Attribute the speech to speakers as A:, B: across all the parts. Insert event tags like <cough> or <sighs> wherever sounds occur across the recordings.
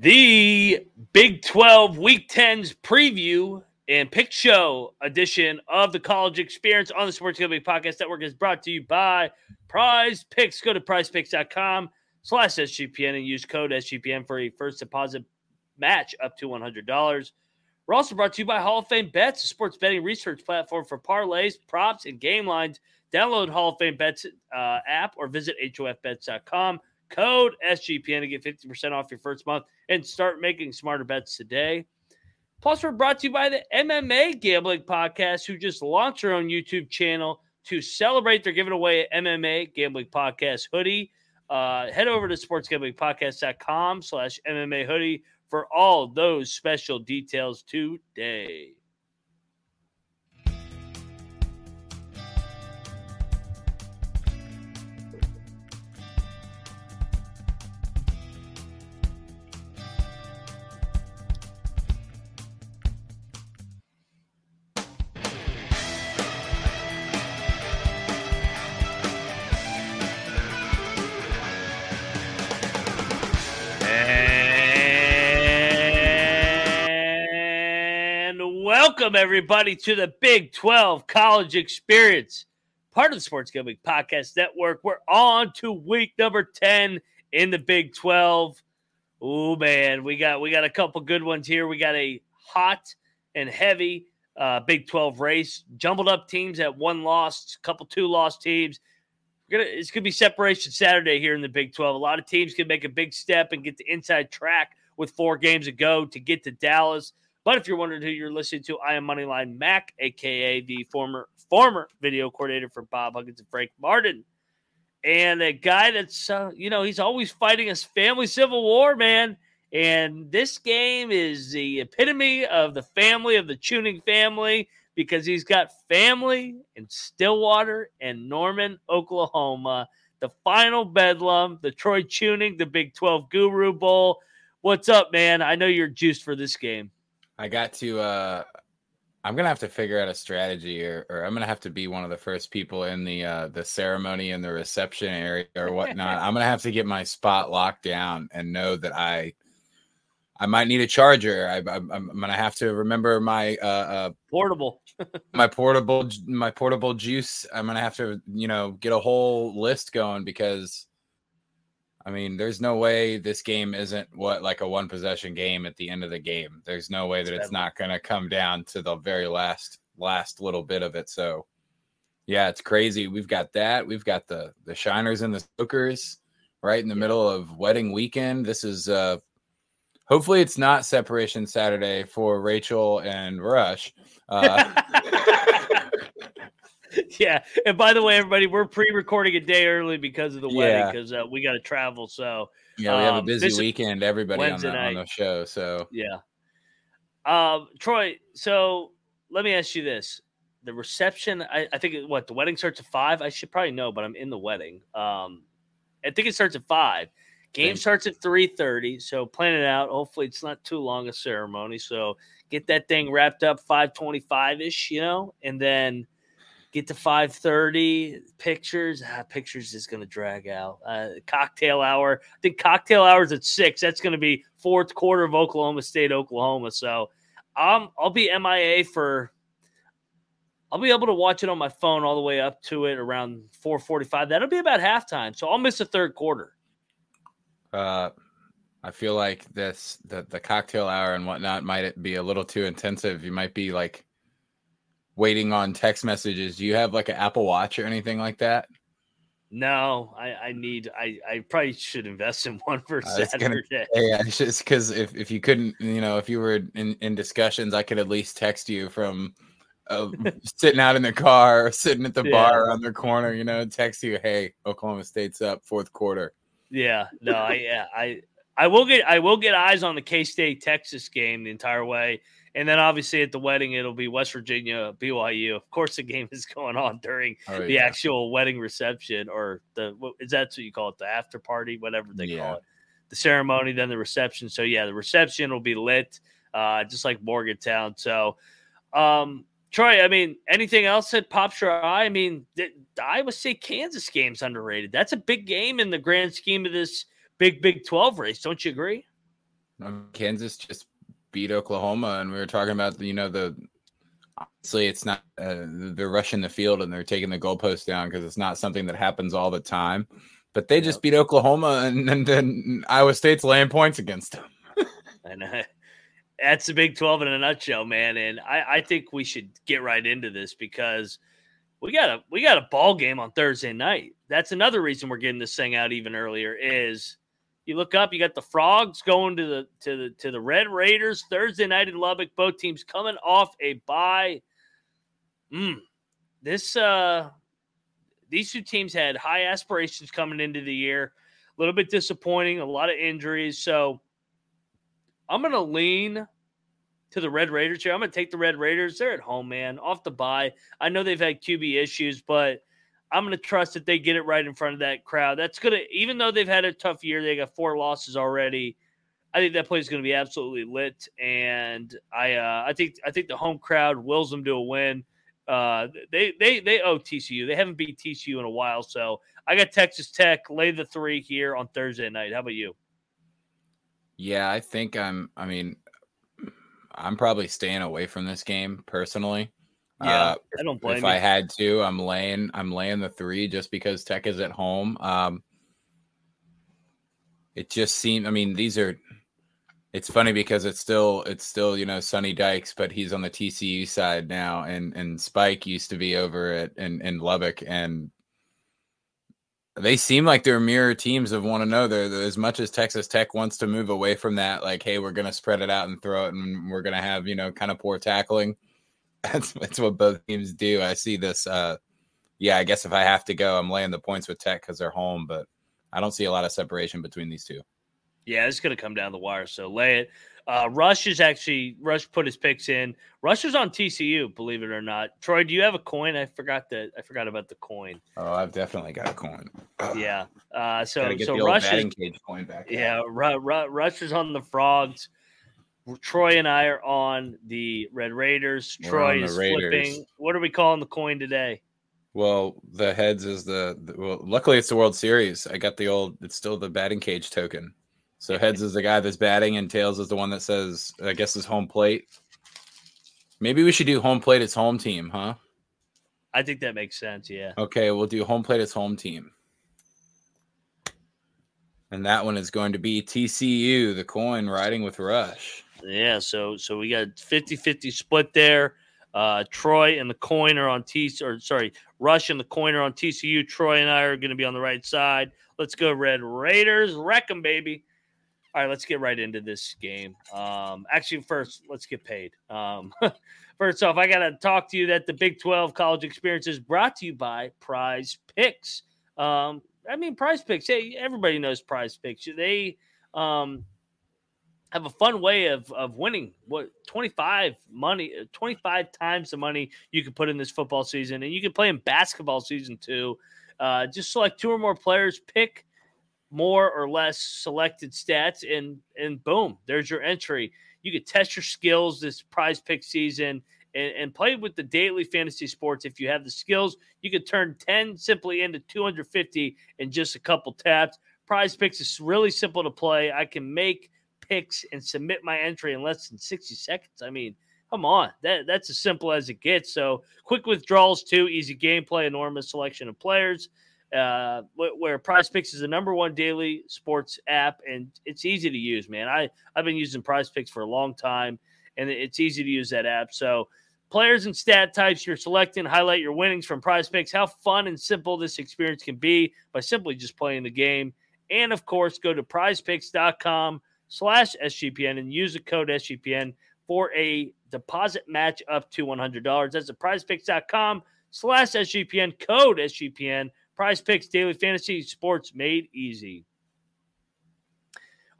A: The Big 12 Week 10's preview and pick show edition of the college experience on the Sports Gambling Podcast Network is brought to you by Prize Picks. Go to prizepicks.com slash SGPN and use code SGPN for a first deposit match up to $100. We're also brought to you by Hall of Fame Bets, a sports betting research platform for parlays, props, and game lines. Download Hall of Fame Bets uh, app or visit HOFBets.com. Code SGPN to get 50% off your first month and start making smarter bets today. Plus, we're brought to you by the MMA Gambling Podcast, who just launched their own YouTube channel to celebrate. They're giving away an MMA Gambling Podcast hoodie. Uh, head over to sportsgamblingpodcast.com slash MMA hoodie for all those special details today. Welcome, everybody, to the Big 12 College Experience, part of the Sports Gambling Podcast Network. We're on to week number 10 in the Big 12. Oh, man, we got we got a couple good ones here. We got a hot and heavy uh, Big 12 race, jumbled up teams at one loss, couple two lost teams. Gonna, it's to be separation Saturday here in the Big 12. A lot of teams can make a big step and get the inside track with four games to go to get to Dallas. But if you're wondering who you're listening to, I am Moneyline Mac, aka the former former video coordinator for Bob Huggins and Frank Martin, and a guy that's uh, you know he's always fighting his family civil war, man. And this game is the epitome of the family of the Chewning family because he's got family in Stillwater and Norman, Oklahoma. The final bedlam, the Troy Chewning, the Big 12 Guru Bowl. What's up, man? I know you're juiced for this game.
B: I got to uh I'm gonna have to figure out a strategy or, or I'm gonna have to be one of the first people in the uh the ceremony and the reception area or whatnot. <laughs> I'm gonna have to get my spot locked down and know that I I might need a charger. I, am gonna have to remember my uh, uh
A: portable, <laughs>
B: my portable, my portable juice. I'm gonna have to, you know, get a whole list going because I mean, there's no way this game isn't what like a one possession game at the end of the game. There's no way that it's not going to come down to the very last last little bit of it. So, yeah, it's crazy. We've got that. We've got the the shiners and the soakers right in the yeah. middle of wedding weekend. This is uh hopefully it's not separation Saturday for Rachel and Rush. Uh, <laughs> <laughs> <laughs>
A: yeah. And by the way, everybody, we're pre-recording a day early because of the wedding because uh, we got to travel. So
B: yeah, we have a um, busy weekend. Everybody on the, on the show. So
A: yeah. Um, Troy. So let me ask you this: the reception. I, I think what the wedding starts at five. I should probably know, but I'm in the wedding. Um, I think it starts at five. Game starts at three thirty. So plan it out. Hopefully, it's not too long a ceremony. So get that thing wrapped up five twenty five ish. You know, and then get to 5.30 pictures ah, pictures is going to drag out. Uh, cocktail hour i think cocktail hours at 6 that's going to be fourth quarter of oklahoma state oklahoma. So um, i'll be mia for i'll be able to watch it on my phone all the way up to it around 4.45 that'll be about halftime so i'll miss the third quarter.
B: Uh I feel like this the the cocktail hour and whatnot might be a little too intensive. You might be like waiting on text messages. Do you have like an Apple Watch or anything like that?
A: No, I, I need I, I probably should invest in one for Saturday.
B: Gonna, yeah, it's just because if, if you couldn't, you know, if you were in, in discussions, I could at least text you from uh, sitting out in the car or sitting at the yeah. bar on the corner, you know, text you, hey, Oklahoma State's up fourth quarter.
A: Yeah, no, I yeah, I I will get I will get eyes on the K State Texas game the entire way. And then obviously at the wedding, it'll be West Virginia, BYU. Of course, the game is going on during oh, the yeah. actual wedding reception, or the is that what you call it, the after party, whatever they yeah. call it, the ceremony, then the reception. So yeah, the reception will be lit, uh, just like Morgantown. So, um, Troy, I mean, anything else that pops your eye? I mean, the, the Iowa State Kansas game's underrated. That's a big game in the grand scheme of this big Big Twelve race. Don't you agree?
B: Kansas just beat Oklahoma, and we were talking about you know the obviously it's not uh, they're rushing the field and they're taking the goalpost down because it's not something that happens all the time. But they just beat Oklahoma, and, and then Iowa State's laying points against them. <laughs>
A: and uh, that's the Big Twelve in a nutshell, man. And I, I think we should get right into this because we got a we got a ball game on Thursday night. That's another reason we're getting this thing out even earlier. Is you look up, you got the Frogs going to the to the to the Red Raiders Thursday night in Lubbock. Both teams coming off a bye. Mm, this uh, these two teams had high aspirations coming into the year. A little bit disappointing, a lot of injuries. So I'm going to lean to the Red Raiders here. I'm going to take the Red Raiders. They're at home, man, off the bye. I know they've had QB issues, but I'm going to trust that they get it right in front of that crowd. That's going to, even though they've had a tough year, they got four losses already. I think that play is going to be absolutely lit, and I, uh, I think, I think the home crowd wills them to a win. Uh, they, they, they owe TCU. They haven't beat TCU in a while, so I got Texas Tech lay the three here on Thursday night. How about you?
B: Yeah, I think I'm. I mean, I'm probably staying away from this game personally.
A: Yeah, uh, I don't blame.
B: If
A: you.
B: I had to, I'm laying. I'm laying the three just because Tech is at home. Um, it just seemed. I mean, these are. It's funny because it's still it's still you know Sonny Dykes, but he's on the TCU side now, and and Spike used to be over at in in Lubbock, and they seem like they're mirror teams of one another. As much as Texas Tech wants to move away from that, like, hey, we're going to spread it out and throw it, and we're going to have you know kind of poor tackling. <laughs> That's that's what both teams do. I see this. Uh, yeah, I guess if I have to go, I'm laying the points with Tech because they're home, but I don't see a lot of separation between these two.
A: Yeah, it's going to come down the wire. So lay it. Uh, Rush is actually Rush put his picks in. Rush is on TCU, believe it or not. Troy, do you have a coin? I forgot that. I forgot about the coin.
B: Oh, I've definitely got a coin. <clears throat>
A: Yeah. Uh, so so Rush is,
B: coin back.
A: Yeah, Ru- Ru- Rush is on the Frogs. Troy and I are on the Red Raiders. We're Troy is Raiders. flipping. What are we calling the coin today?
B: Well, the heads is the, the well. Luckily, it's the World Series. I got the old. It's still the batting cage token. So heads is the guy that's batting, and tails is the one that says, I guess, is home plate. Maybe we should do home plate its home team, huh?
A: I think that makes sense. Yeah.
B: Okay, we'll do home plate its home team. And that one is going to be TCU, the coin riding with Rush.
A: Yeah, so so we got 50-50 split there. Uh, Troy and the coin are on T or sorry, Rush and the coin are on TCU. Troy and I are going to be on the right side. Let's go Red Raiders. Wreck them, baby. All right, let's get right into this game. Um, actually, first, let's get paid. Um, <laughs> first off, I got to talk to you that the Big 12 college experience is brought to you by Prize Picks. Um, I mean, Prize Picks, hey, everybody knows Prize Picks. They um, have a fun way of, of winning what 25 money 25 times the money you can put in this football season and you can play in basketball season too uh, just select two or more players pick more or less selected stats, and and boom, there's your entry. You could test your skills this prize pick season and, and play with the daily fantasy sports. If you have the skills, you could turn 10 simply into 250 in just a couple taps. Prize picks is really simple to play. I can make picks and submit my entry in less than 60 seconds. I mean, come on, that that's as simple as it gets. So quick withdrawals too, easy gameplay, enormous selection of players uh, where Prize Picks is the number one daily sports app, and it's easy to use. Man, I I've been using Prize Picks for a long time, and it's easy to use that app. So, players and stat types you're selecting, highlight your winnings from Prize Picks. How fun and simple this experience can be by simply just playing the game. And of course, go to PrizePicks.com slash SGPN and use the code SGPN for a deposit match up to $100. That's at PrizePicks.com slash SGPN code SGPN Prize Picks Daily Fantasy Sports Made Easy.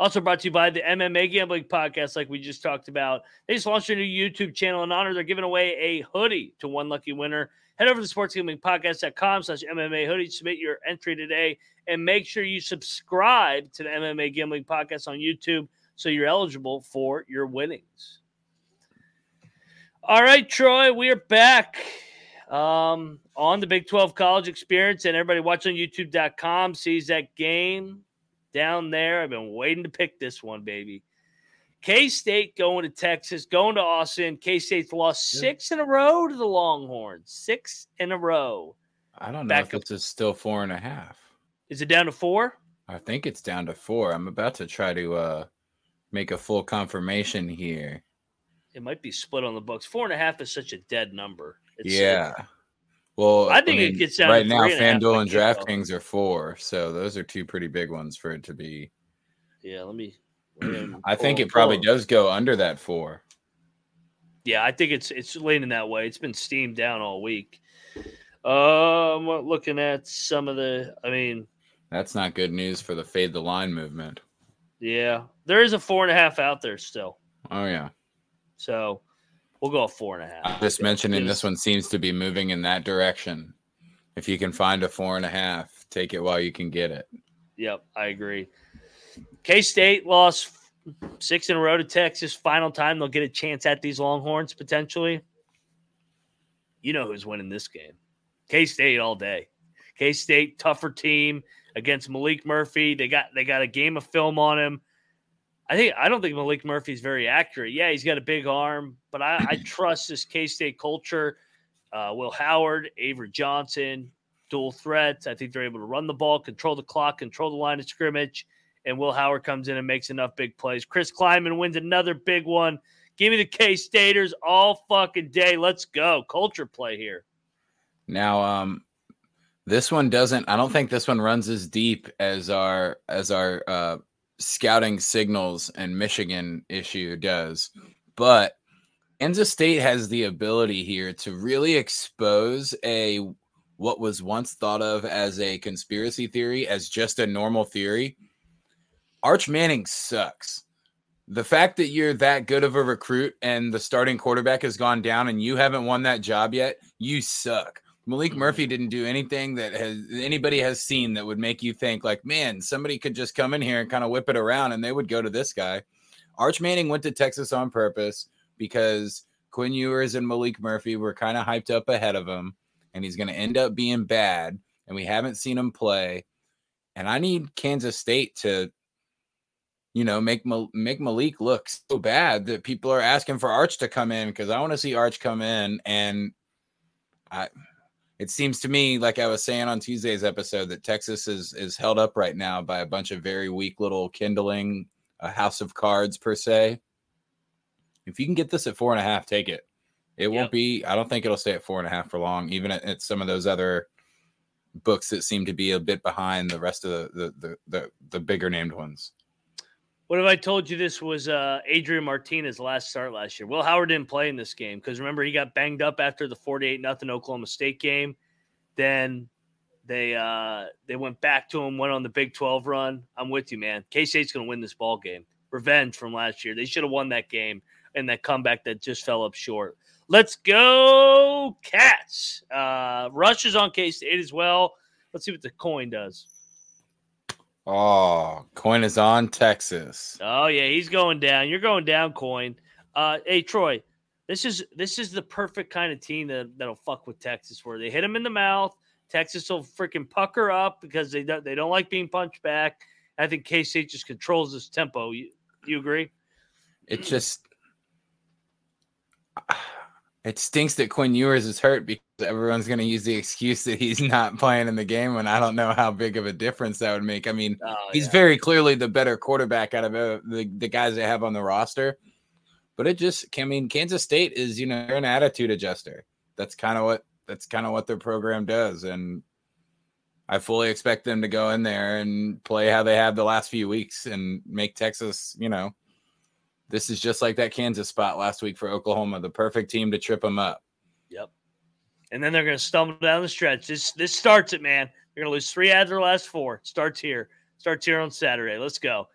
A: Also brought to you by the MMA Gambling Podcast, like we just talked about. They just launched a new YouTube channel in honor. They're giving away a hoodie to one lucky winner. Head over to sportsgamblingpodcast.com slash MMA hoodie. Submit your entry today and make sure you subscribe to the MMA Gambling Podcast on YouTube so you're eligible for your winnings. All right, Troy, we are back um, on the Big 12 college experience. And everybody watching YouTube.com sees that game down there. I've been waiting to pick this one, baby. K State going to Texas, going to Austin. K State's lost six in a row to the Longhorns. Six in a row.
B: I don't know Back if it's still four and a half.
A: Is it down to four?
B: I think it's down to four. I'm about to try to uh make a full confirmation here.
A: It might be split on the books. Four and a half is such a dead number.
B: It's yeah. Well,
A: I think I mean, it gets down
B: right now. FanDuel and, and DraftKings are four, so those are two pretty big ones for it to be.
A: Yeah, let me. <clears throat>
B: I think it probably does go under that four.
A: Yeah, I think it's it's leaning that way. It's been steamed down all week. Um, looking at some of the, I mean,
B: that's not good news for the fade the line movement.
A: Yeah, there is a four and a half out there still.
B: Oh yeah.
A: So we'll go a four and a half.
B: Just mentioning this one seems to be moving in that direction. If you can find a four and a half, take it while you can get it.
A: Yep, I agree. K State lost six in a row to Texas. Final time they'll get a chance at these Longhorns potentially. You know who's winning this game. K State all day. K State tougher team against Malik Murphy. They got they got a game of film on him. I think I don't think Maalik Murphy's very accurate. Yeah, he's got a big arm, but I, I trust this K State culture. Uh, Will Howard, Avery Johnson, dual threats. I think they're able to run the ball, control the clock, control the line of scrimmage. And Will Howard comes in and makes enough big plays. Chris Klieman wins another big one. Give me the K Staters all fucking day. Let's go. Culture play here.
B: Now, um, this one doesn't. I don't think this one runs as deep as our as our uh, scouting signals and Michigan issue does. But Kansas State has the ability here to really expose a what was once thought of as a conspiracy theory as just a normal theory. Arch Manning sucks. The fact that you're that good of a recruit and the starting quarterback has gone down and you haven't won that job yet, you suck. Malik Murphy didn't do anything that has anybody has seen that would make you think like, man, somebody could just come in here and kind of whip it around and they would go to this guy. Arch Manning went to Texas on purpose because Quinn Ewers and Malik Murphy were kind of hyped up ahead of him, and he's going to end up being bad. And we haven't seen him play. And I need Kansas State to, you know, make make Maalik look so bad that people are asking for Arch to come in because I want to see Arch come in and I it seems to me, like I was saying on Tuesday's episode, that Texas is is held up right now by a bunch of very weak little kindling, a house of cards per se. If you can get this at four and a half, take it. It yep. won't be. I don't think it'll stay at four and a half for long. Even at, at, some of those other books that seem to be a bit behind the rest of the the the, the, the bigger named ones.
A: What if I told you this was uh, Adrian Martinez last start last year? Will Howard didn't play in this game because remember he got banged up after the 48 nothing Oklahoma State game. Then they uh, they went back to him, went on the Big 12 run. I'm with you, man. K State's going to win this ball game. Revenge from last year. They should have won that game and that comeback that just fell up short. Let's go, Cats. Uh, Rush is on K State as well. Let's see what the coin does.
B: Oh, coin is on Texas.
A: Oh yeah, he's going down. You're going down, coin. Uh, hey Troy, this is this is the perfect kind of team that that'll fuck with Texas, where they hit him in the mouth. Texas will freaking pucker up because they don't they don't like being punched back. I think K State just controls this tempo. You you agree?
B: It just <sighs> it stinks that Quinn Ewers is hurt because everyone's going to use the excuse that he's not playing in the game, and I don't know how big of a difference that would make. I mean, oh, he's yeah. very clearly the better quarterback out of uh, the, the guys they have on the roster, but it just, I mean, Kansas State is, you know, an attitude adjuster. That's kind of what that's kind of what their program does, and I fully expect them to go in there and play how they have the last few weeks and make Texas, you know, this is just like that Kansas spot last week for Oklahoma, the perfect team to trip them up.
A: Yep. And then they're going to stumble down the stretch. This this starts it, man. They're going to lose three out of their last four. Starts here. Starts here on Saturday. Let's go.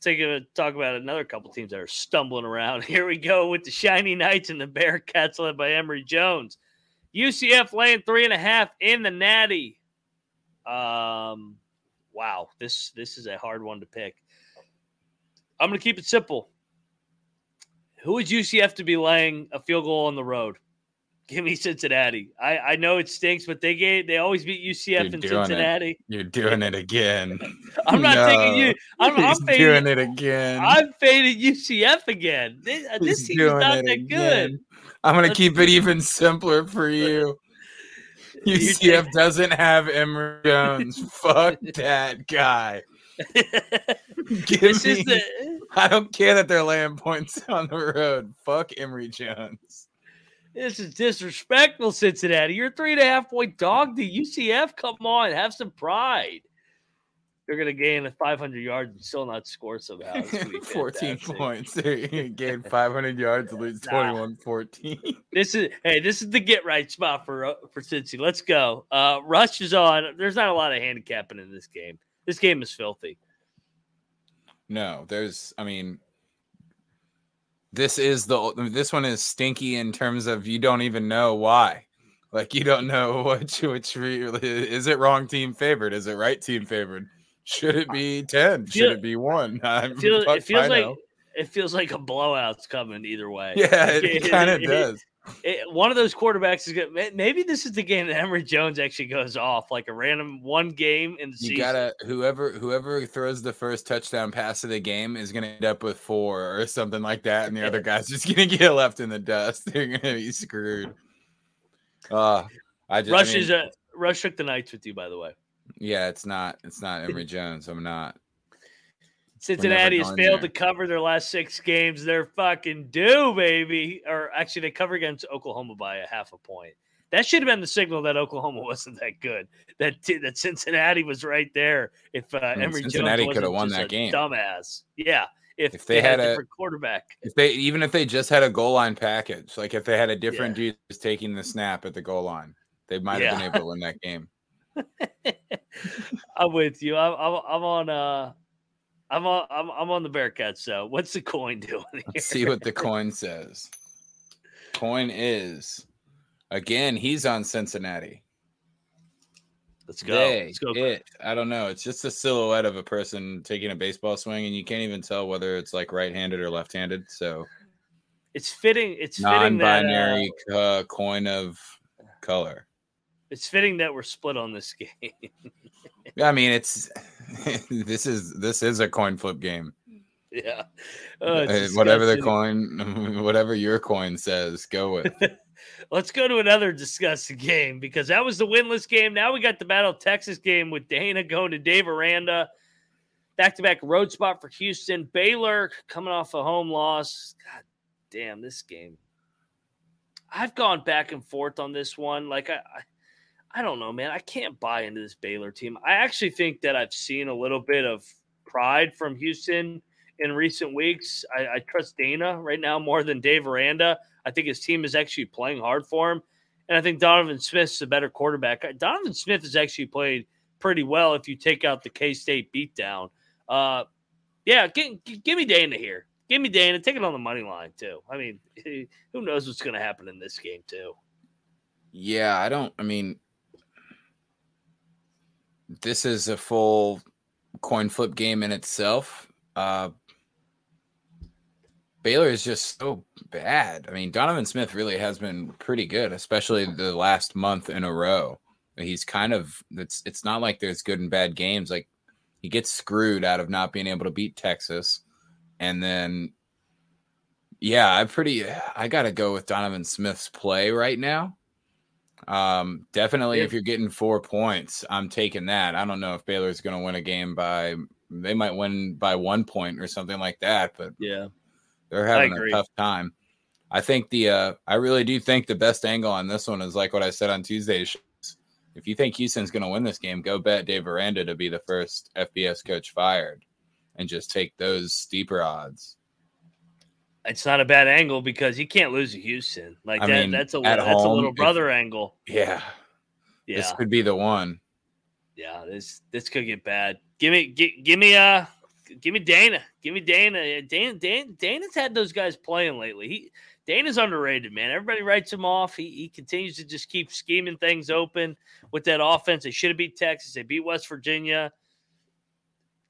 A: Take a talk about another couple teams that are stumbling around. <laughs> Here we go with the Shiny Knights and the Bearcats led by Emory Jones. UCF laying three and a half in the Natty. Um, wow, this this is a hard one to pick. I'm going to keep it simple. Who would UCF to be laying a field goal on the road? <laughs> Give me Cincinnati. I, I know it stinks, but they gave they always beat UCF in Cincinnati.
B: It. You're doing it again. <laughs>
A: I'm not no. taking you. I'm,
B: I'm fading, doing it again.
A: I'm fading UCF again. This, uh, this team is not that again. good.
B: I'm gonna keep it even simpler for you. <laughs> UCF doesn't have Emory Jones. Fuck that guy. <laughs> Give this me, the, <laughs> I don't care that they're laying points <laughs> on the road. Fuck Emory Jones.
A: This is disrespectful, Cincinnati. You're three and a half point dog to UCF. Come on, have some pride. They're going to gain 500 yards and still not score somehow.
B: 14 points. They gain 500 yards, lose 21 14.
A: This is hey, this is the get right spot for uh, for Cincy. Let's go. Uh, Rush is on. There's not a lot of handicapping in this game. This game is filthy.
B: No, there's. I mean, this is the this one is stinky in terms of you don't even know why. Like you don't know <laughs> what which which is it wrong team favored? Is it right team favored? Should it be ten? Should it be one? <laughs>
A: It feels, it feels like it feels like a blowout's coming either way.
B: Yeah, it, it kind of does
A: it, one of those quarterbacks is good. Maybe this is the game that Emory Jones actually goes off, like a random one game in the you season.
B: gotta whoever whoever throws the first touchdown pass of the game is gonna end up with four or something like that, and the other <laughs> guy's just gonna get left in the dust. <laughs> They're gonna be screwed. Uh I just
A: Rush
B: I mean,
A: is a Rush shook the Knights with you, by the way.
B: Yeah, it's not it's not Emory Jones. I'm not.
A: Cincinnati has failed there. to cover their last six games. They're fucking due, baby. Or actually, they cover against Oklahoma by a half a point. That should have been the signal that Oklahoma <laughs> wasn't that good. That that Cincinnati was right there. If uh, I mean, Emory Cincinnati could have won that game, dumbass. Yeah, if, if they, they, had, a different quarterback.
B: If they even if they just had a goal line package, like if they had a different yeah. Jesus taking the snap at the goal line, they might have yeah. been able to win that game. <laughs>
A: I'm with you. I'm, I'm, I'm on. Uh, I'm on. I'm, I'm on the Bearcats. So, what's the coin <laughs> doing? Here?
B: Let's see what the coin says. Coin is again. He's on Cincinnati.
A: Let's go. They, Let's go.
B: It. I don't know. It's just a silhouette of a person taking a baseball swing, and you can't even tell whether it's like right-handed or left-handed. So
A: it's fitting. It's
B: non-binary
A: fitting that,
B: uh, coin of color.
A: It's fitting that we're split on this <laughs> game.
B: I mean, it's <laughs> this is this is a coin flip game.
A: Yeah.
B: Oh, whatever the coin, <laughs> whatever your coin says, go with. <laughs>
A: Let's go to another disgusting game because that was the winless game. Now we got the Battle of Texas game with Dana going to Dave Aranda. Back to back road spot for Houston. Baylor coming off a home loss. God damn, this game. I've gone back and forth on this one. Like I, I I don't know, man. I can't buy into this Baylor team. I actually think that I've seen a little bit of pride from Houston in recent weeks. I, I trust Dana right now more than Dave Aranda. I think his team is actually playing hard for him. And I think Donovan Smith's a better quarterback. Donovan Smith has actually played pretty well if you take out the K State beatdown. Uh, yeah, give, give me Dana here. Give me Dana. Take it on the money line, too. I mean, <laughs> who knows what's going to happen in this game, too?
B: Yeah, I don't. I mean, this is a full coin flip game in itself. Uh, Baylor is just so bad. I mean, Donovan Smith really has been pretty good, especially the last month in a row. He's kind of it's it's not like there's good and bad games. Like he gets screwed out of not being able to beat Texas, and then yeah, I pretty I got to go with Donovan Smith's play right now. Um, definitely, yeah. if you're getting four points, I'm taking that. I don't know if Baylor's going to win a game by they might win by one point or something like that, but
A: yeah,
B: they're having a tough time. I think the uh, I really do think the best angle on this one is like what I said on Tuesday. If you think Houston's going to win this game, go bet Dave Aranda to be the first FBS coach fired, and just take those steeper odds
A: it's not a bad angle because you can't lose to Houston. Like I that, mean, that's a that's home, a little brother if, angle.
B: Yeah, yeah. This could be the one.
A: Yeah, this this could get bad. Give me give, give me uh give me Dana. Give me Dana. Dana Dana Dana's had those guys playing lately. He Dana's underrated, man. Everybody writes him off. He, he continues to just keep scheming things open with that offense. They should have beat Texas. They beat West Virginia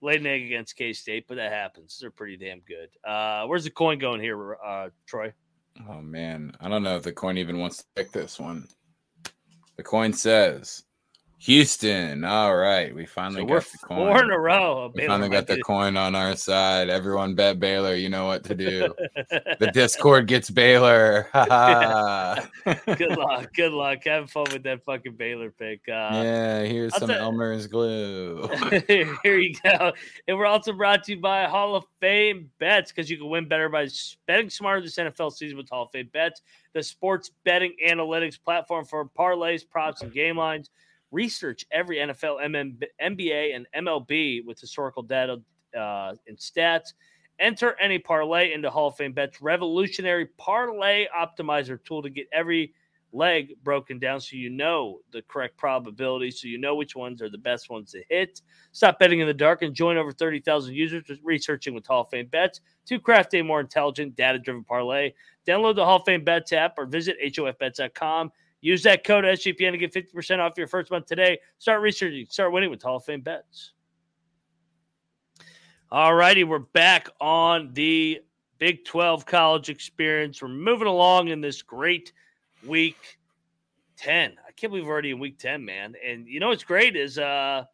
A: laid an egg against K State, but that happens. They're pretty damn good. Uh, where's the coin going here, uh, Troy?
B: Oh man, I don't know if the coin even wants to pick this one. The coin says Houston. All right, we finally
A: So
B: got
A: we're
B: the coin.
A: four in a row.
B: we finally got the coin on our side. Everyone bet Baylor. You know what to do. <laughs> the Discord gets Baylor. <laughs>
A: Good luck. Good luck. Have fun with that fucking Baylor pick. Uh,
B: yeah, here's
A: I'll
B: some
A: tell-
B: Elmer's glue. <laughs>
A: Here you go. And we're also brought to you by Hall of Fame Bets because you can win better by betting smarter this NFL season with Hall of Fame Bets, the sports betting analytics platform for parlays, props, and game lines. Research every NFL, MM, NBA, and MLB with historical data uh, and stats. Enter any parlay into Hall of Fame Bets revolutionary parlay optimizer tool to get every leg broken down so you know the correct probability, so you know which ones are the best ones to hit. Stop betting in the dark and join over 30,000 users researching with Hall of Fame Bets to craft a more intelligent, data driven parlay. Download the Hall of Fame Bets app or visit HOFBets.com. Use that code SGPN to get 50% off your first month today. Start researching, start winning with Hall of Fame Bets. All righty, we're back on the Big 12 college experience. We're moving along in this great week 10. I can't believe we're already in week 10, man. And you know what's great is uh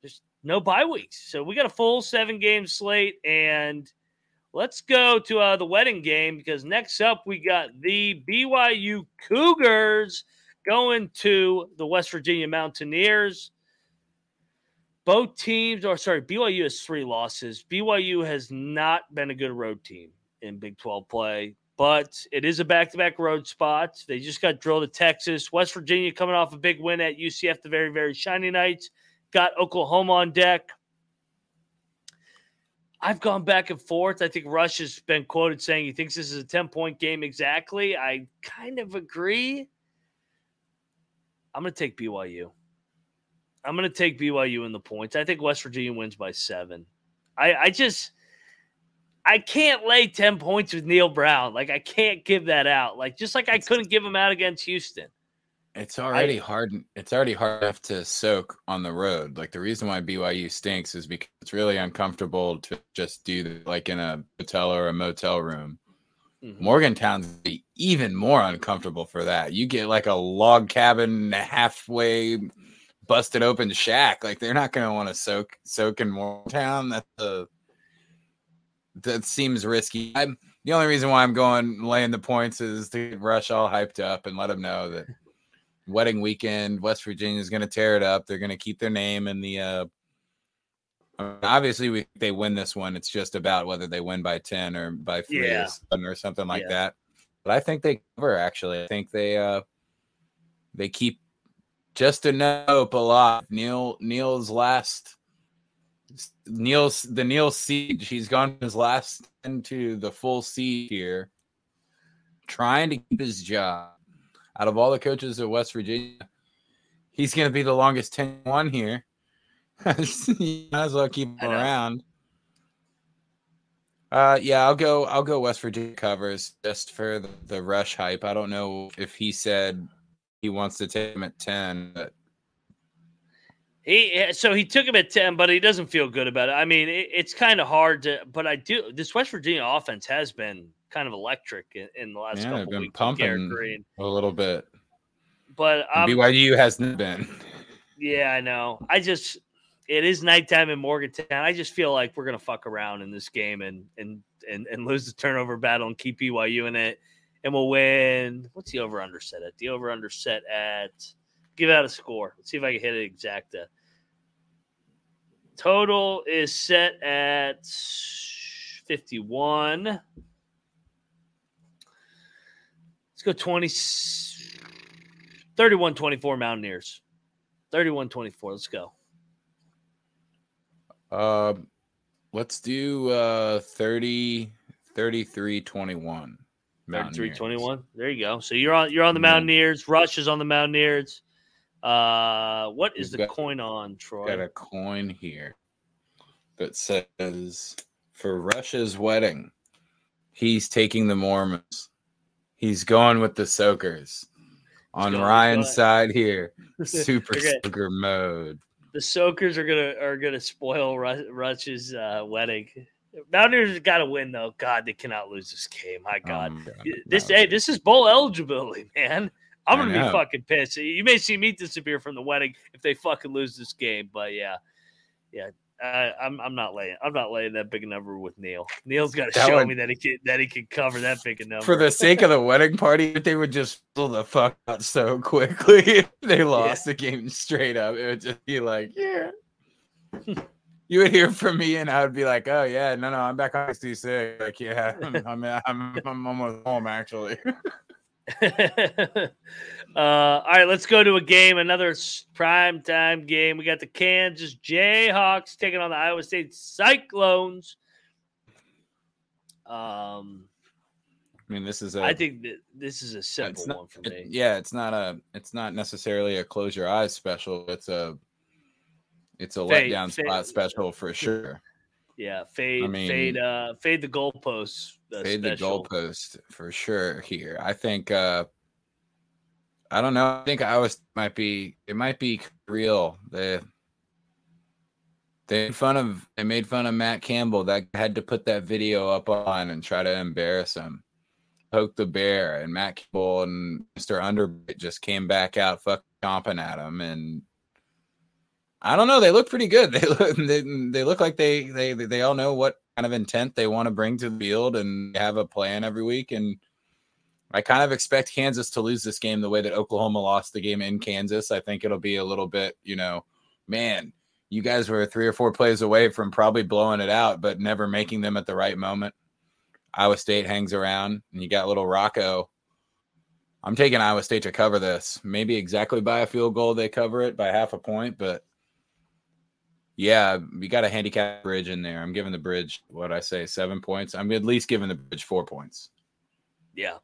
A: there's no bye weeks. So we got a full seven game slate. And let's go to uh the wedding game because next up we got the BYU Cougars going to the West Virginia Mountaineers. Both teams, or sorry, BYU has three losses. BYU has not been a good road team in Big 12 play but it is a back-to-back road spot. They just got drilled at Texas. West Virginia coming off a big win at UCF the very, very shiny nights. Got Oklahoma on deck. I've gone back and forth. I think Rush has been quoted saying he thinks this is a 10-point game exactly. I kind of agree. I'm going to take BYU. I'm going to take BYU in the points. I think West Virginia wins by seven. I, I just – I can't lay 10 points with Neal Brown. Like I can't give that out. Like just like I couldn't give him out against Houston.
B: It's already hard. It's already hard enough to soak on the road. Like the reason why BYU stinks is because it's really uncomfortable to just do that, like in a hotel or a motel room.
A: Mhm.
B: Morgantown's be even more uncomfortable for that. You get like a log cabin, halfway busted open shack. Like they're not going to want to soak soak in Morgantown. That's a that seems risky. I'm the only reason why I'm going laying the points is to Rush all hyped up and let them know that wedding weekend, West Virginia is going to tear it up. They're going to keep their name in the. Uh, I mean, obviously, we they win this one. It's just about whether they win by ten or by three
A: Yeah.
B: or seven or something like
A: Yeah.
B: that. But I think they cover. Actually, I think they uh they keep just a enough alive. Neal Neal's last. Neal's the Neal siege. He's gone his last into the full siege here, trying to keep his job. Out of all the coaches at West Virginia, he's going to be the longest 10 one here. <laughs> you might as well keep him around. Uh, yeah, I'll go. I'll go. West Virginia covers just for the, the rush hype. I don't know if he said he wants to take him at ten, but
A: He so he took him at 10, but he doesn't feel good about it. I mean, it, it's kind of hard to but I do this West Virginia offense has been kind of electric in, in the last
B: Yeah,
A: couple
B: been
A: weeks.
B: pumping.
A: Green.
B: a little bit.
A: But um,
B: BYU hasn't been.
A: Yeah, I know. I just it is nighttime in Morgantown. I just feel like we're gonna fuck around in this game and and and, and lose the turnover battle and keep BYU in it, and we'll win. What's the over under set at? The over under set at give out a score. Let's see if I can hit it exacta. Total is set at fifty one. Let's go 20 31 24 Mountaineers. 31 24. Let's go.
B: Uh, let's do uh 30 33 21.
A: 33 21. There you go. So you're on you're on the. Mountaineers. Rush is on the Mountaineers. Uh what is
B: We've
A: the
B: got-
A: coin on, Troy?
B: Got a coin here that says for Rush's wedding, he's taking the Mormons. He's going with the soakers. On Ryan's side here, <laughs> super
A: They're
B: soaker mode.
A: the Soakers are gonna are gonna spoil Ru- Rush's uh, wedding. Mountaineers got to win though. God, they cannot lose this game. My God,
B: Um,
A: this
B: no.
A: hey, this is bowl eligibility, <laughs> man. I'm gonna be fucking pissed. You may see me disappear from the wedding if they fucking lose this game. But yeah, yeah, I, I'm I'm not laying I'm not laying that big a number with Neal. Neal's got to show
B: would-
A: me that he can that he can cover that big a number.
B: for the sake of the wedding party, they would just pull the fuck out so quickly, <laughs> if they lost the game straight up, it would just be like, yeah. <laughs> you would hear from me, and I would be like, oh yeah, no, no, I'm back on 66. Like, yeah, <laughs> I'm, I'm, I'm, I'm almost home actually. <laughs>
A: uh, all right, let's go to a game, another prime time game. We got the Kansas Jayhawks taking on the Iowa State Cyclones. Um,
B: I mean, this is a.
A: I think that this is a simple
B: not,
A: one for
B: it-
A: me.
B: yeah, it's not a. It's not necessarily a close your eyes special. It's a. It's a
A: Fade-
B: letdown
A: fade-
B: spot special for sure.
A: Yeah, fade,
B: I mean-
A: fade, uh, fade the goalposts. Uh,
B: fade the goalpost for sure here. I think uh I don't know. I think I was might be it might be real. They they made fun of they made fun of Matt Campbell that had to put that video up on and try to embarrass him. Poke the bear and Matt Campbell and Mr. Underbit just came back out fucking chomping at him and I don't know. They look pretty good. <laughs> They look they, they look like they they they all know what kind of intent they want to bring to the field and have a plan every week. And I kind of expect Kansas to lose this game the way that Oklahoma lost the game in Kansas. I think it'll be a little bit, you know, man, you guys were three or four plays away from probably blowing it out, but never making them at the right moment. Iowa State hangs around, and you got little Rocco. I'm taking Iowa State to cover this. Maybe exactly by a field goal, they cover it by half a point, but yeah, we got a handicap bridge in there. I'm giving the bridge what I say seven points. I'm at least giving the bridge four points.
A: Yeah.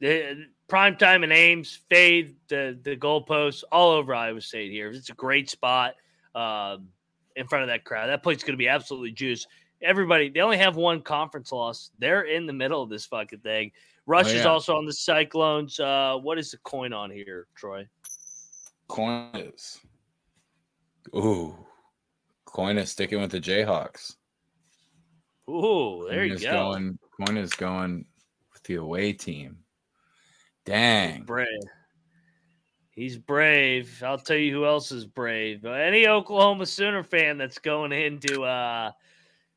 A: The prime time and Ames, fade the the goalposts all over Iowa State here. It's a great spot um, in front of that crowd. That place is going to be absolutely juiced. Everybody, they only have one conference loss. They're in the middle of this fucking thing. Rush
B: Oh,
A: is also on the Cyclones. Uh, what is the coin on here, Troy?
B: Coin is, ooh, coin is sticking with the Jayhawks.
A: Ooh, there
B: Coin
A: you
B: is
A: go.
B: Going, coin is going with the away team. Dang.
A: Brave. He's brave. I'll tell you who else is brave. Any Oklahoma Sooner fan that's going into uh,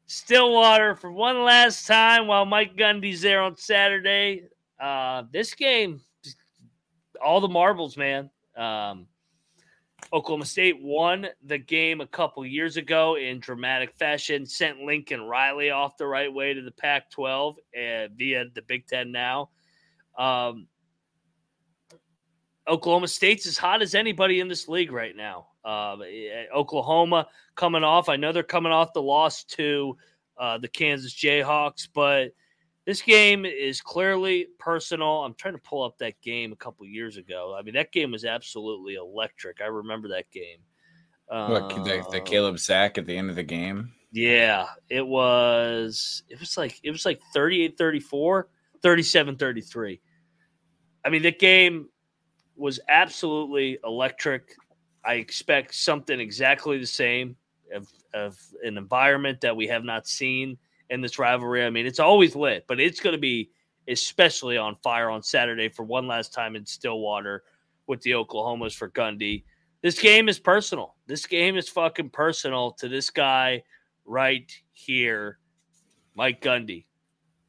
A: Stillwater for one last time while Mike Gundy's there on Saturday. Uh, this game, all the marbles, man. Um, Oklahoma State won the game a couple years ago in dramatic fashion, sent Lincoln Riley off the right way to the Pac 12 uh, via the Big Ten now. Um, Oklahoma State's as hot as anybody in this league right now. Uh, eh, Oklahoma coming off. I know they're coming off the loss to uh, the Kansas Jayhawks, but this game is clearly personal. I'm trying to pull up that game a couple years ago. I mean, that game was absolutely electric. I remember that game.
B: What, the, the
A: Uh,
B: Caleb sack at the end of the game?
A: yeah, it was it was like it was like 38-34, 37-33. I mean, that game was absolutely electric. I expect something exactly the same of, of an environment that we have not seen in this rivalry. I mean, it's always lit, but it's going to be especially on fire on Saturday for one last time in Stillwater with the Oklahomas for Gundy. This game is personal. This game is fucking personal to this guy right here, Mike Gundy.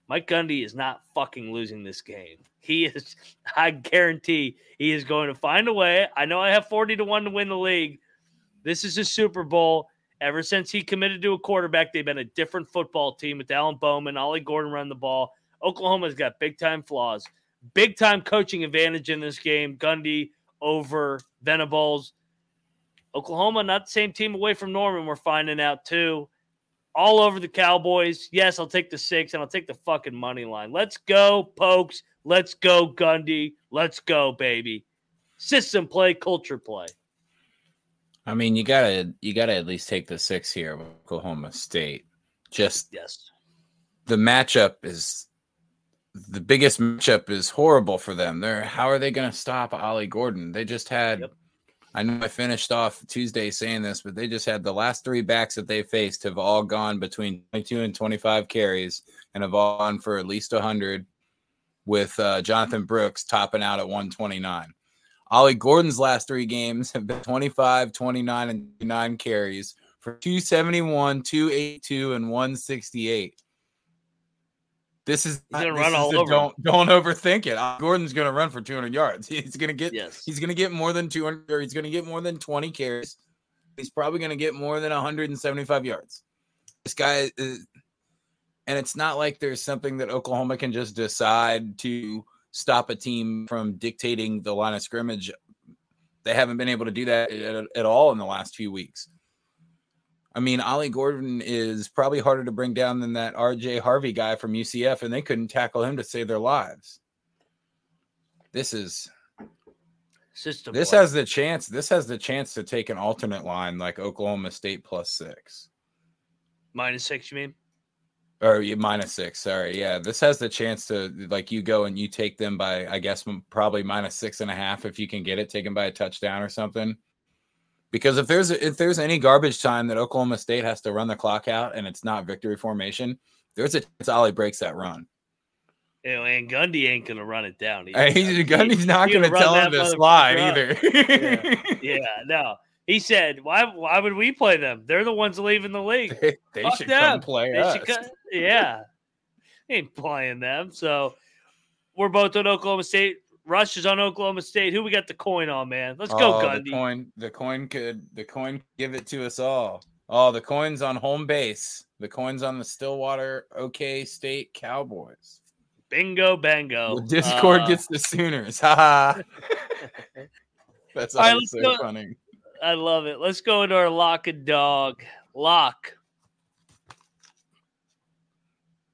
A: Mike Gundy is not fucking losing this game. He is, <laughs> I guarantee he is going to find a way. I know I have 40 to 1 to win the league. This is a Super Bowl. Ever since he committed to a quarterback, they've been a different football team with Alan Bowman, Ollie Gordon run the ball. Oklahoma's got big time flaws, big time coaching advantage in this game. Gundy over Venables. Oklahoma, not the same team away from Norman, we're finding out too. All over the Cowboys. Yes, I'll take the six and I'll take the fucking money line. Let's go, Pokes. Let's go, Gundy. Let's go, baby. System play, culture play.
B: I mean, you gotta you gotta at least take the six here with Oklahoma State. Just
A: Yes.
B: the matchup is the biggest matchup is horrible for them. They're how are they gonna stop Ollie Gordon? They just had
A: Yep.
B: I know I finished off Tuesday saying this, but they just had the last three backs that they faced have all gone between 22 and 25 carries and have all gone for at least 100, with uh, Jonathan Brooks topping out at 129. Ollie Gordon's last three games have been 25, 29, and 9 carries for 271, 282, and 168. This is this
A: run
B: is
A: all
B: the
A: over
B: Don't don't overthink it. Gordon's gonna run for 200 yards. <laughs> He's gonna get
A: Yes.
B: he's gonna get more than 200. Or he's gonna get more than 20 carries. He's probably gonna get more than 175 yards. This guy is, and it's not like there's something that Oklahoma can just decide to stop a team from dictating the line of scrimmage. They haven't been able to do that at, at all in the last few weeks. I mean, Ollie Gordon is probably harder to bring down than that RJ Harvey guy from UCF, and they couldn't tackle him to save their lives. This is
A: System.
B: this
A: play.
B: has the chance. This has the chance to take an alternate line like Oklahoma State plus six
A: minus six. You mean?
B: Or minus six. Sorry, yeah, this has the chance to like you go and you take them by I guess probably minus six and a half if you can get it taken by a touchdown or something. Because if there's if there's any garbage time that Oklahoma State has to run the clock out and it's not victory formation, there's a chance Ollie breaks that run.
A: You know, and Gundy ain't gonna run it down. either.
B: Hey, he's,
A: He-
B: Gundy's not
A: he
B: going to
A: gonna
B: tell him to slide either.
A: yeah, <laughs> no. He said, "Why? Why would we play them? They're the ones leaving the league.
B: they <laughs> they should
A: them.
B: come play
A: They
B: us.
A: should co- yeah, <laughs> ain't playing them. So we're both on Oklahoma State. Rush is on Oklahoma State. Who we got the coin on, man? Let's go,
B: Oh,
A: Gundy.
B: The coin, the coin could, the coin give it to us all. Oh, the coin's on home base. The coin's on the Stillwater OK State Cowboys.
A: Bingo, bango.
B: The Discord
A: Uh,
B: gets the Sooners. <laughs> Ha ha. That's
A: All right,
B: so
A: go-
B: funny.
A: I love it. Let's go into our lock and dog. Lock.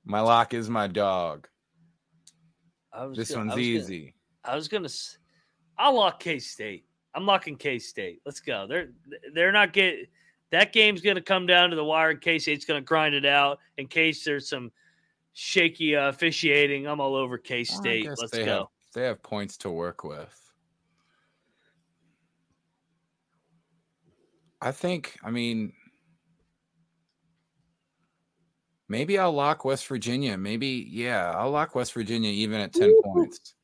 B: My lock is my dog.
A: I was
B: This
A: gonna- I
B: one's
A: gonna-
B: easy.
A: I was gonna. I'll lock K State. I'm locking K State. Let's go. They're they're not get that game's gonna come down to the wire. K State's gonna grind it out in case there's some shaky uh, officiating. I'm all over K State. Let's
B: they
A: go.
B: Have, they have points to work with. I think, I mean, maybe I'll lock West Virginia. Maybe, yeah, I'll lock West Virginia even at 10
A: Ooh.
B: points.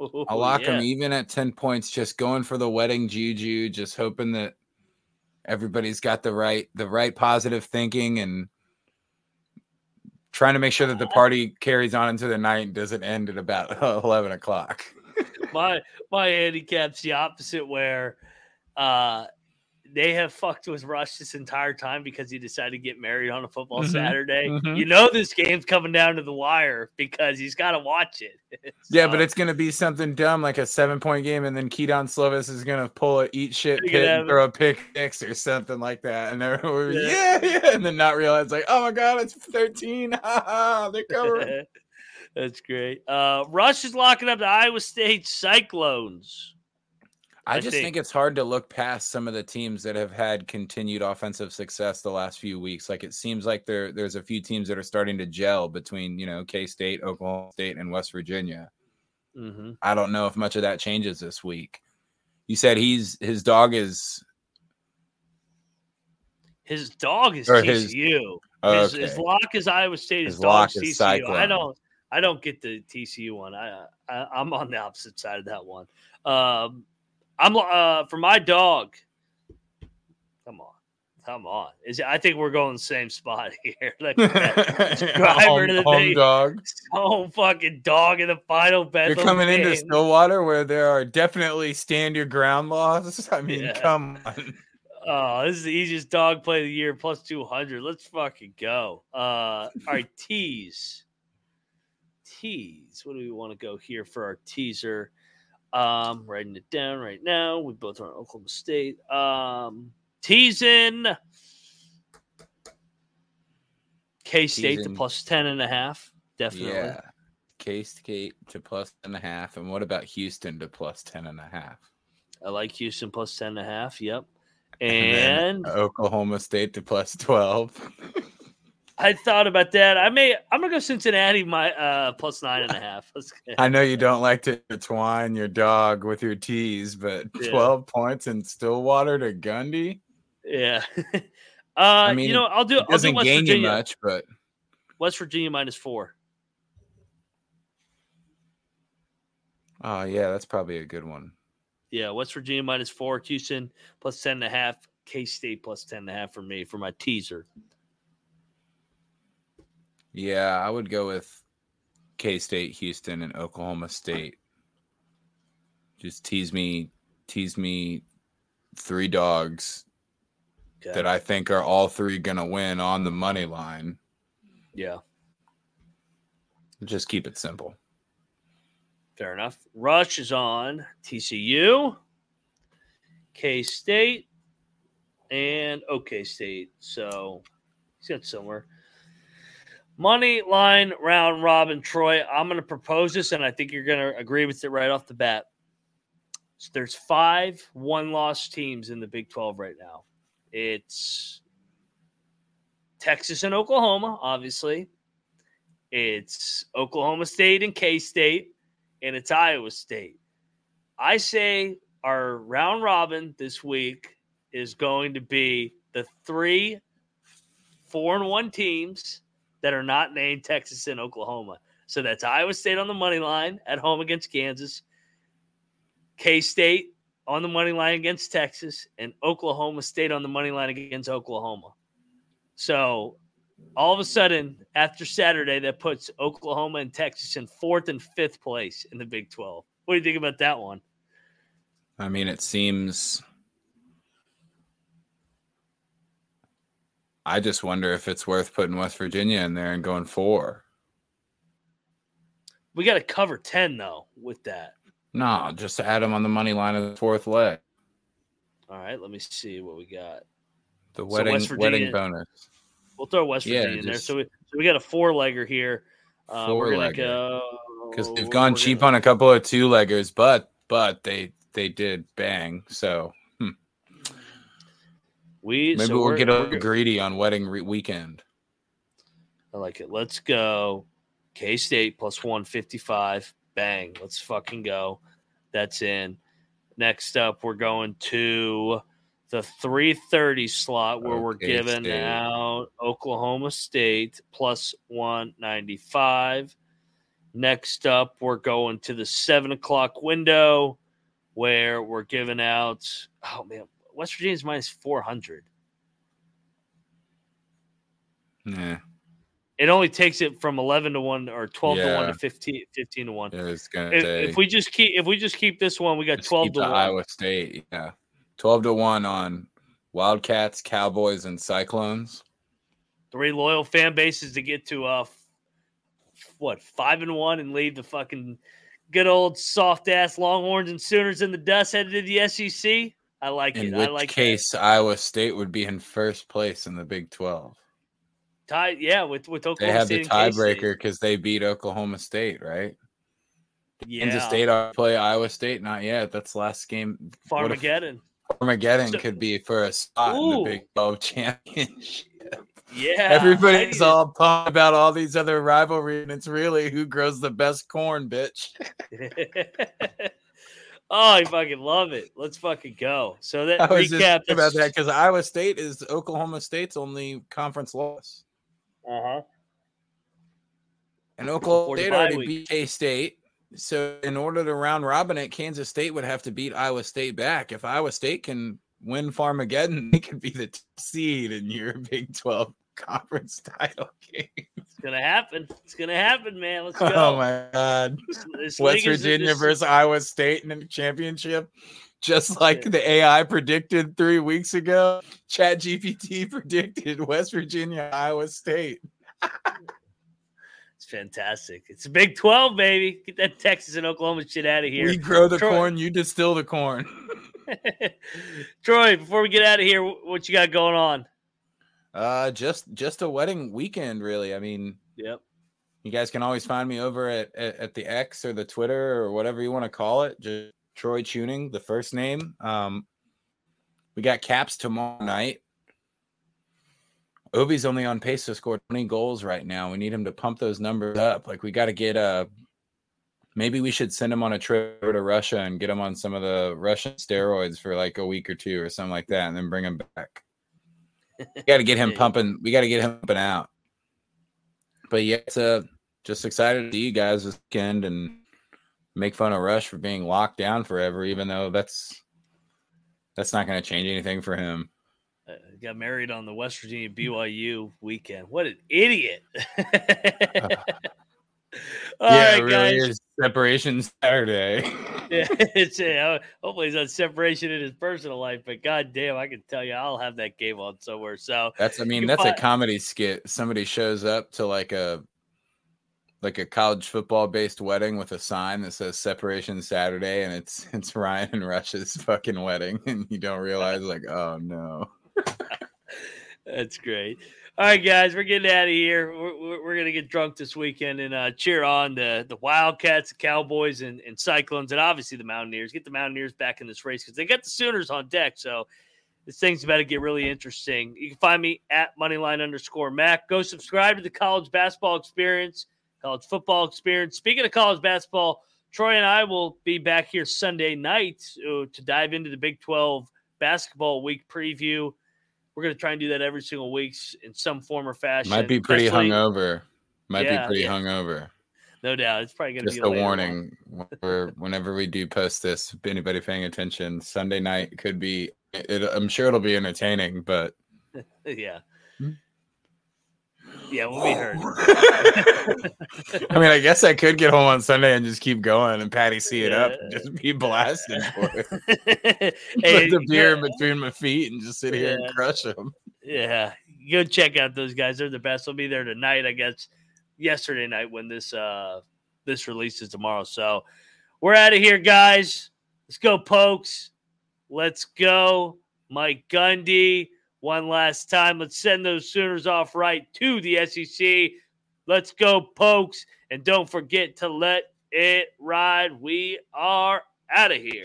A: Ooh, <laughs>
B: I'll lock them even at 10 points, just going for the wedding juju, just hoping that everybody's got the right the right positive thinking and trying to make sure that the party carries on into the night and doesn't end at about <laughs> 11 o'clock.
A: my my handicap's the opposite where uh they have fucked with Rush this entire time because he decided to get married on a football
B: Mhm,
A: Saturday.
B: mhm.
A: You know this game's coming down to the wire because he's got to watch it. <laughs>
B: Yeah, but it's gonna be something dumb like a seven point game, and then Kedon Slovis is gonna pull a eat shit pit and throw a pick six or something like that, and they're
A: Yeah.
B: yeah, <laughs> yeah, and then not realize like, oh my god, it's thirteen, <laughs> ha ha, they're covering.
A: That's great. Uh, Rush is locking up the Iowa State Cyclones.
B: I
A: I
B: just
A: think-
B: think it's hard to look past some of the teams that have had continued offensive success the last few weeks. Like it seems like there there's a few teams that are starting to gel between you know K State, Oklahoma State, and West Virginia.
A: Mm-hmm.
B: I don't know if much of that changes this week. You said he's his dog is
A: His dog is
B: Or his-
A: TCU.
B: oh,
A: His, his
B: okay.
A: lock is Iowa State. His,
B: His
A: dog's
B: is
A: TCU. I don't. I don't get the TCU one. I, I I'm on the opposite side of that one. Um, I'm uh for my dog. Come on, come on. Is I think we're going the same spot <laughs> here. <laughs> Like, <laughs> Driver to the
B: home dog.
A: so fucking dog in the final bet.
B: You're coming into Stillwater where there are definitely stand your ground laws. I mean,
A: Yeah.
B: come on.
A: Oh, this is the easiest dog play of the year, plus 200. Let's fucking go. Uh, all right, tease. Tease. What do we want to go here for our teaser? Um, writing it down right now. We both are on Oklahoma State. Um, teasing K State to plus 10 and a half. Definitely.
B: Yeah. K State to plus 10 and a half. And what about Houston to plus 10 and a half?
A: I like Houston plus 10 and a half. Yep. <laughs>
B: And
A: And
B: Oklahoma State to plus 12. <laughs>
A: I thought about that. I may. I'm gonna go Cincinnati. My uh plus nine and a half. <laughs>
B: I know you don't like to intertwine your dog with your teas, but
A: Yeah.
B: 12 points in Stillwater to Gundy
A: Yeah. <laughs> uh,
B: mean,
A: you know, I'll do.
B: it
A: I'll do West
B: gain
A: Virginia.
B: you much, but
A: West Virginia minus four.
B: oh yeah, that's probably a good one.
A: Yeah, West Virginia minus four. Houston plus ten and a half. K State plus ten and a half for me for my teaser.
B: Yeah, I would go with K State, Houston, and Oklahoma State. Just tease me, tease me three dogs
A: Okay.
B: that I think are all three gonna win on the money line.
A: yeah,
B: Just keep it simple.
A: fair enough. Rush is on TCU, K State, and OK State. So he's got somewhere. Money line round robin, Troy. I'm going to propose this, and I think you're going to agree with it right off the bat. So there's five one loss teams in the Big 12 right now. It's Texas and Oklahoma, obviously. It's Oklahoma State and K State, and it's Iowa State. I say our round robin this week is going to be the three four and one teams that are not named Texas and Oklahoma. So that's Iowa State on the money line at home against Kansas, K State on the money line against Texas, and Oklahoma State on the money line against Oklahoma. So all of a sudden, after Saturday, that puts Oklahoma and Texas in fourth and fifth place in the Big 12. What do you think about that one?
B: I mean, it seems. I just wonder if it's worth putting West Virginia in there and going four.
A: We got to cover 10, though, with that.
B: No, just add them on the money line of the fourth leg.
A: All right, let me see what we got.
B: The
A: So
B: wedding
A: Virginia-
B: wedding bonus.
A: We'll throw West
B: Yeah,
A: Virginia in there. So we, so we got a four legger here. Uh, we're going to
B: Four-legger.
A: go.
B: Because they've
A: we're
B: gone
A: gonna-
B: cheap on a couple of two leggers, but but they they did bang. So
A: We,
B: maybe
A: so
B: we'll
A: we're-
B: get a greedy on wedding re- weekend.
A: I like it. Let's go. K State plus 155. Bang. Let's fucking go. That's in. Next up, we're going to the 330 slot where oh,
B: we're
A: giving
B: State.
A: out Oklahoma State plus 195. Next up, we're going to the seven o'clock window where we're giving out, oh man, West Virginia's minus 400.
B: Yeah,
A: It only takes it from 11 to 1 or 12 to 1 to 15, 15 to 1.
B: I was gonna
A: If, if we just keep if we just keep this one, we got
B: Just
A: 12
B: keep
A: to
B: the
A: 1.
B: Iowa State, yeah, twelve to one on Wildcats, Cowboys, and Cyclones.
A: Three loyal fan bases to get to uh what, 5 and 1 and leave the fucking good old soft ass Longhorns and Sooners in the dust headed to the SEC. I like
B: In
A: it.
B: which
A: I like that.
B: case, Iowa State would be in first place in the Big Twelve.
A: Tie, yeah, with with Oklahoma.
B: They have the
A: State K-State.
B: tiebreaker because they beat Oklahoma State, right?
A: Yeah,
B: Kansas State to play Iowa State. Not yet. That's last game.
A: Farmageddon.
B: Armageddon
A: So-
B: could be for a spot in the Big 12 <laughs> championship.
A: Yeah,
B: Everybody's
A: need
B: all pumped about all these other rivalries, and it's really who grows the best corn, bitch. <laughs>
A: it. oh, I fucking love it. Let's fucking go. So that
B: I was just
A: recap
B: thinking about that because Iowa State is Oklahoma State's only conference loss,
A: Uh huh.
B: and Oklahoma State already
A: week.
B: beat K State. So, in order to round robin it, Kansas State would have to beat Iowa State back. If Iowa State can win Farmageddon, <laughs> they could be the top seed in your Big 12 conference <laughs> title game.
A: It's gonna happen. It's gonna happen, man. Let's <laughs> oh go.
B: Oh my God.
A: This- this
B: West Virginia
A: this-
B: versus Iowa State in the championship, just like the AI predicted three weeks ago. Chat GPT <laughs> predicted West Virginia, Iowa State.
A: It's fantastic. It's a Big Twelve, baby. Get that Texas and Oklahoma shit out of here.
B: We grow the
A: Troy-
B: corn, you distill the corn.
A: Troy, before we get out of here, what you got going on?
B: Uh, just just a wedding weekend, really. I mean,
A: Yep.
B: you guys can always find me over at, at, at the X or the Twitter or whatever you want to call it. Just Troy Chewning, the first name. Um, we got caps tomorrow night. Ovi's only on pace to score 20 goals right now. We need him to pump those numbers up. Like we got to get a. Uh, maybe we should send him on a trip to Russia and get him on some of the Russian steroids for like a week or two or something like that, and then bring him back. We got to get him pumping. We got to get him pumping out. But yeah, it's uh, just excited to see you guys this weekend and make fun of Rush for being locked down forever, even though that's that's not going to change anything for him.
A: Uh, got married on the West Virginia BYU weekend. What an idiot! <laughs> <laughs>
B: All yeah, right, really guys. Is separation Saturday. <laughs>
A: yeah, it's uh, hopefully he's on separation in his personal life, but goddamn, I can tell you, I'll have that game on somewhere. So
B: that's, I mean, that's a comedy skit. Somebody shows up to like a like a college football based wedding with a sign that says separation Saturday, and it's <laughs> it's Ryan and Rush's fucking wedding, and you don't realize like, oh no. <laughs>
A: That's great. All right, guys, we're getting out of here. We're, we're, we're, gonna get drunk this weekend and uh, cheer on the the Wildcats, the Cowboys, and, and Cyclones, and obviously the Mountaineers. Get the Mountaineers back in this race because they got the Sooners on deck. So this thing's about to get really interesting. You can find me at moneyline underscore Mac. Go subscribe to the College Basketball Experience, College Football Experience. Speaking of college basketball, Troy and I will be back here Sunday night uh, to dive into the Big Twelve basketball week preview we're going to try and do that every single week in some form or fashion.
B: Might be pretty hungover. Might yeah, be pretty yeah. hungover.
A: No doubt. It's probably going to
B: be a, a warning. whenever we do post this, anybody paying attention, Sunday night could be. It, I'm sure it'll be entertaining, but <laughs>
A: yeah. Hmm? Yeah, we'll be heard. <laughs>
B: I mean, I guess I could get home on Sunday and just keep going and Patty see it yeah. up, just be blasting for it. <laughs> <laughs> hey, Put the beer yeah. in between my feet and just sit yeah. here and crush them.
A: Yeah, go check out those guys. They're the best. They'll be there tonight, I guess. Yesterday night when this uh this releases tomorrow. So we're out of here, guys. Let's go, pokes. Let's go, Mike Gundy one last time. Let's send those Sooners off right to the SEC. Let's go, pokes. And don't forget to let it ride. We are out of here.